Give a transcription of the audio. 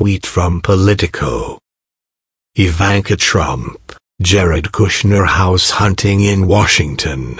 tweet from Politico. Ivanka Trump, Jared Kushner house hunting in Washington.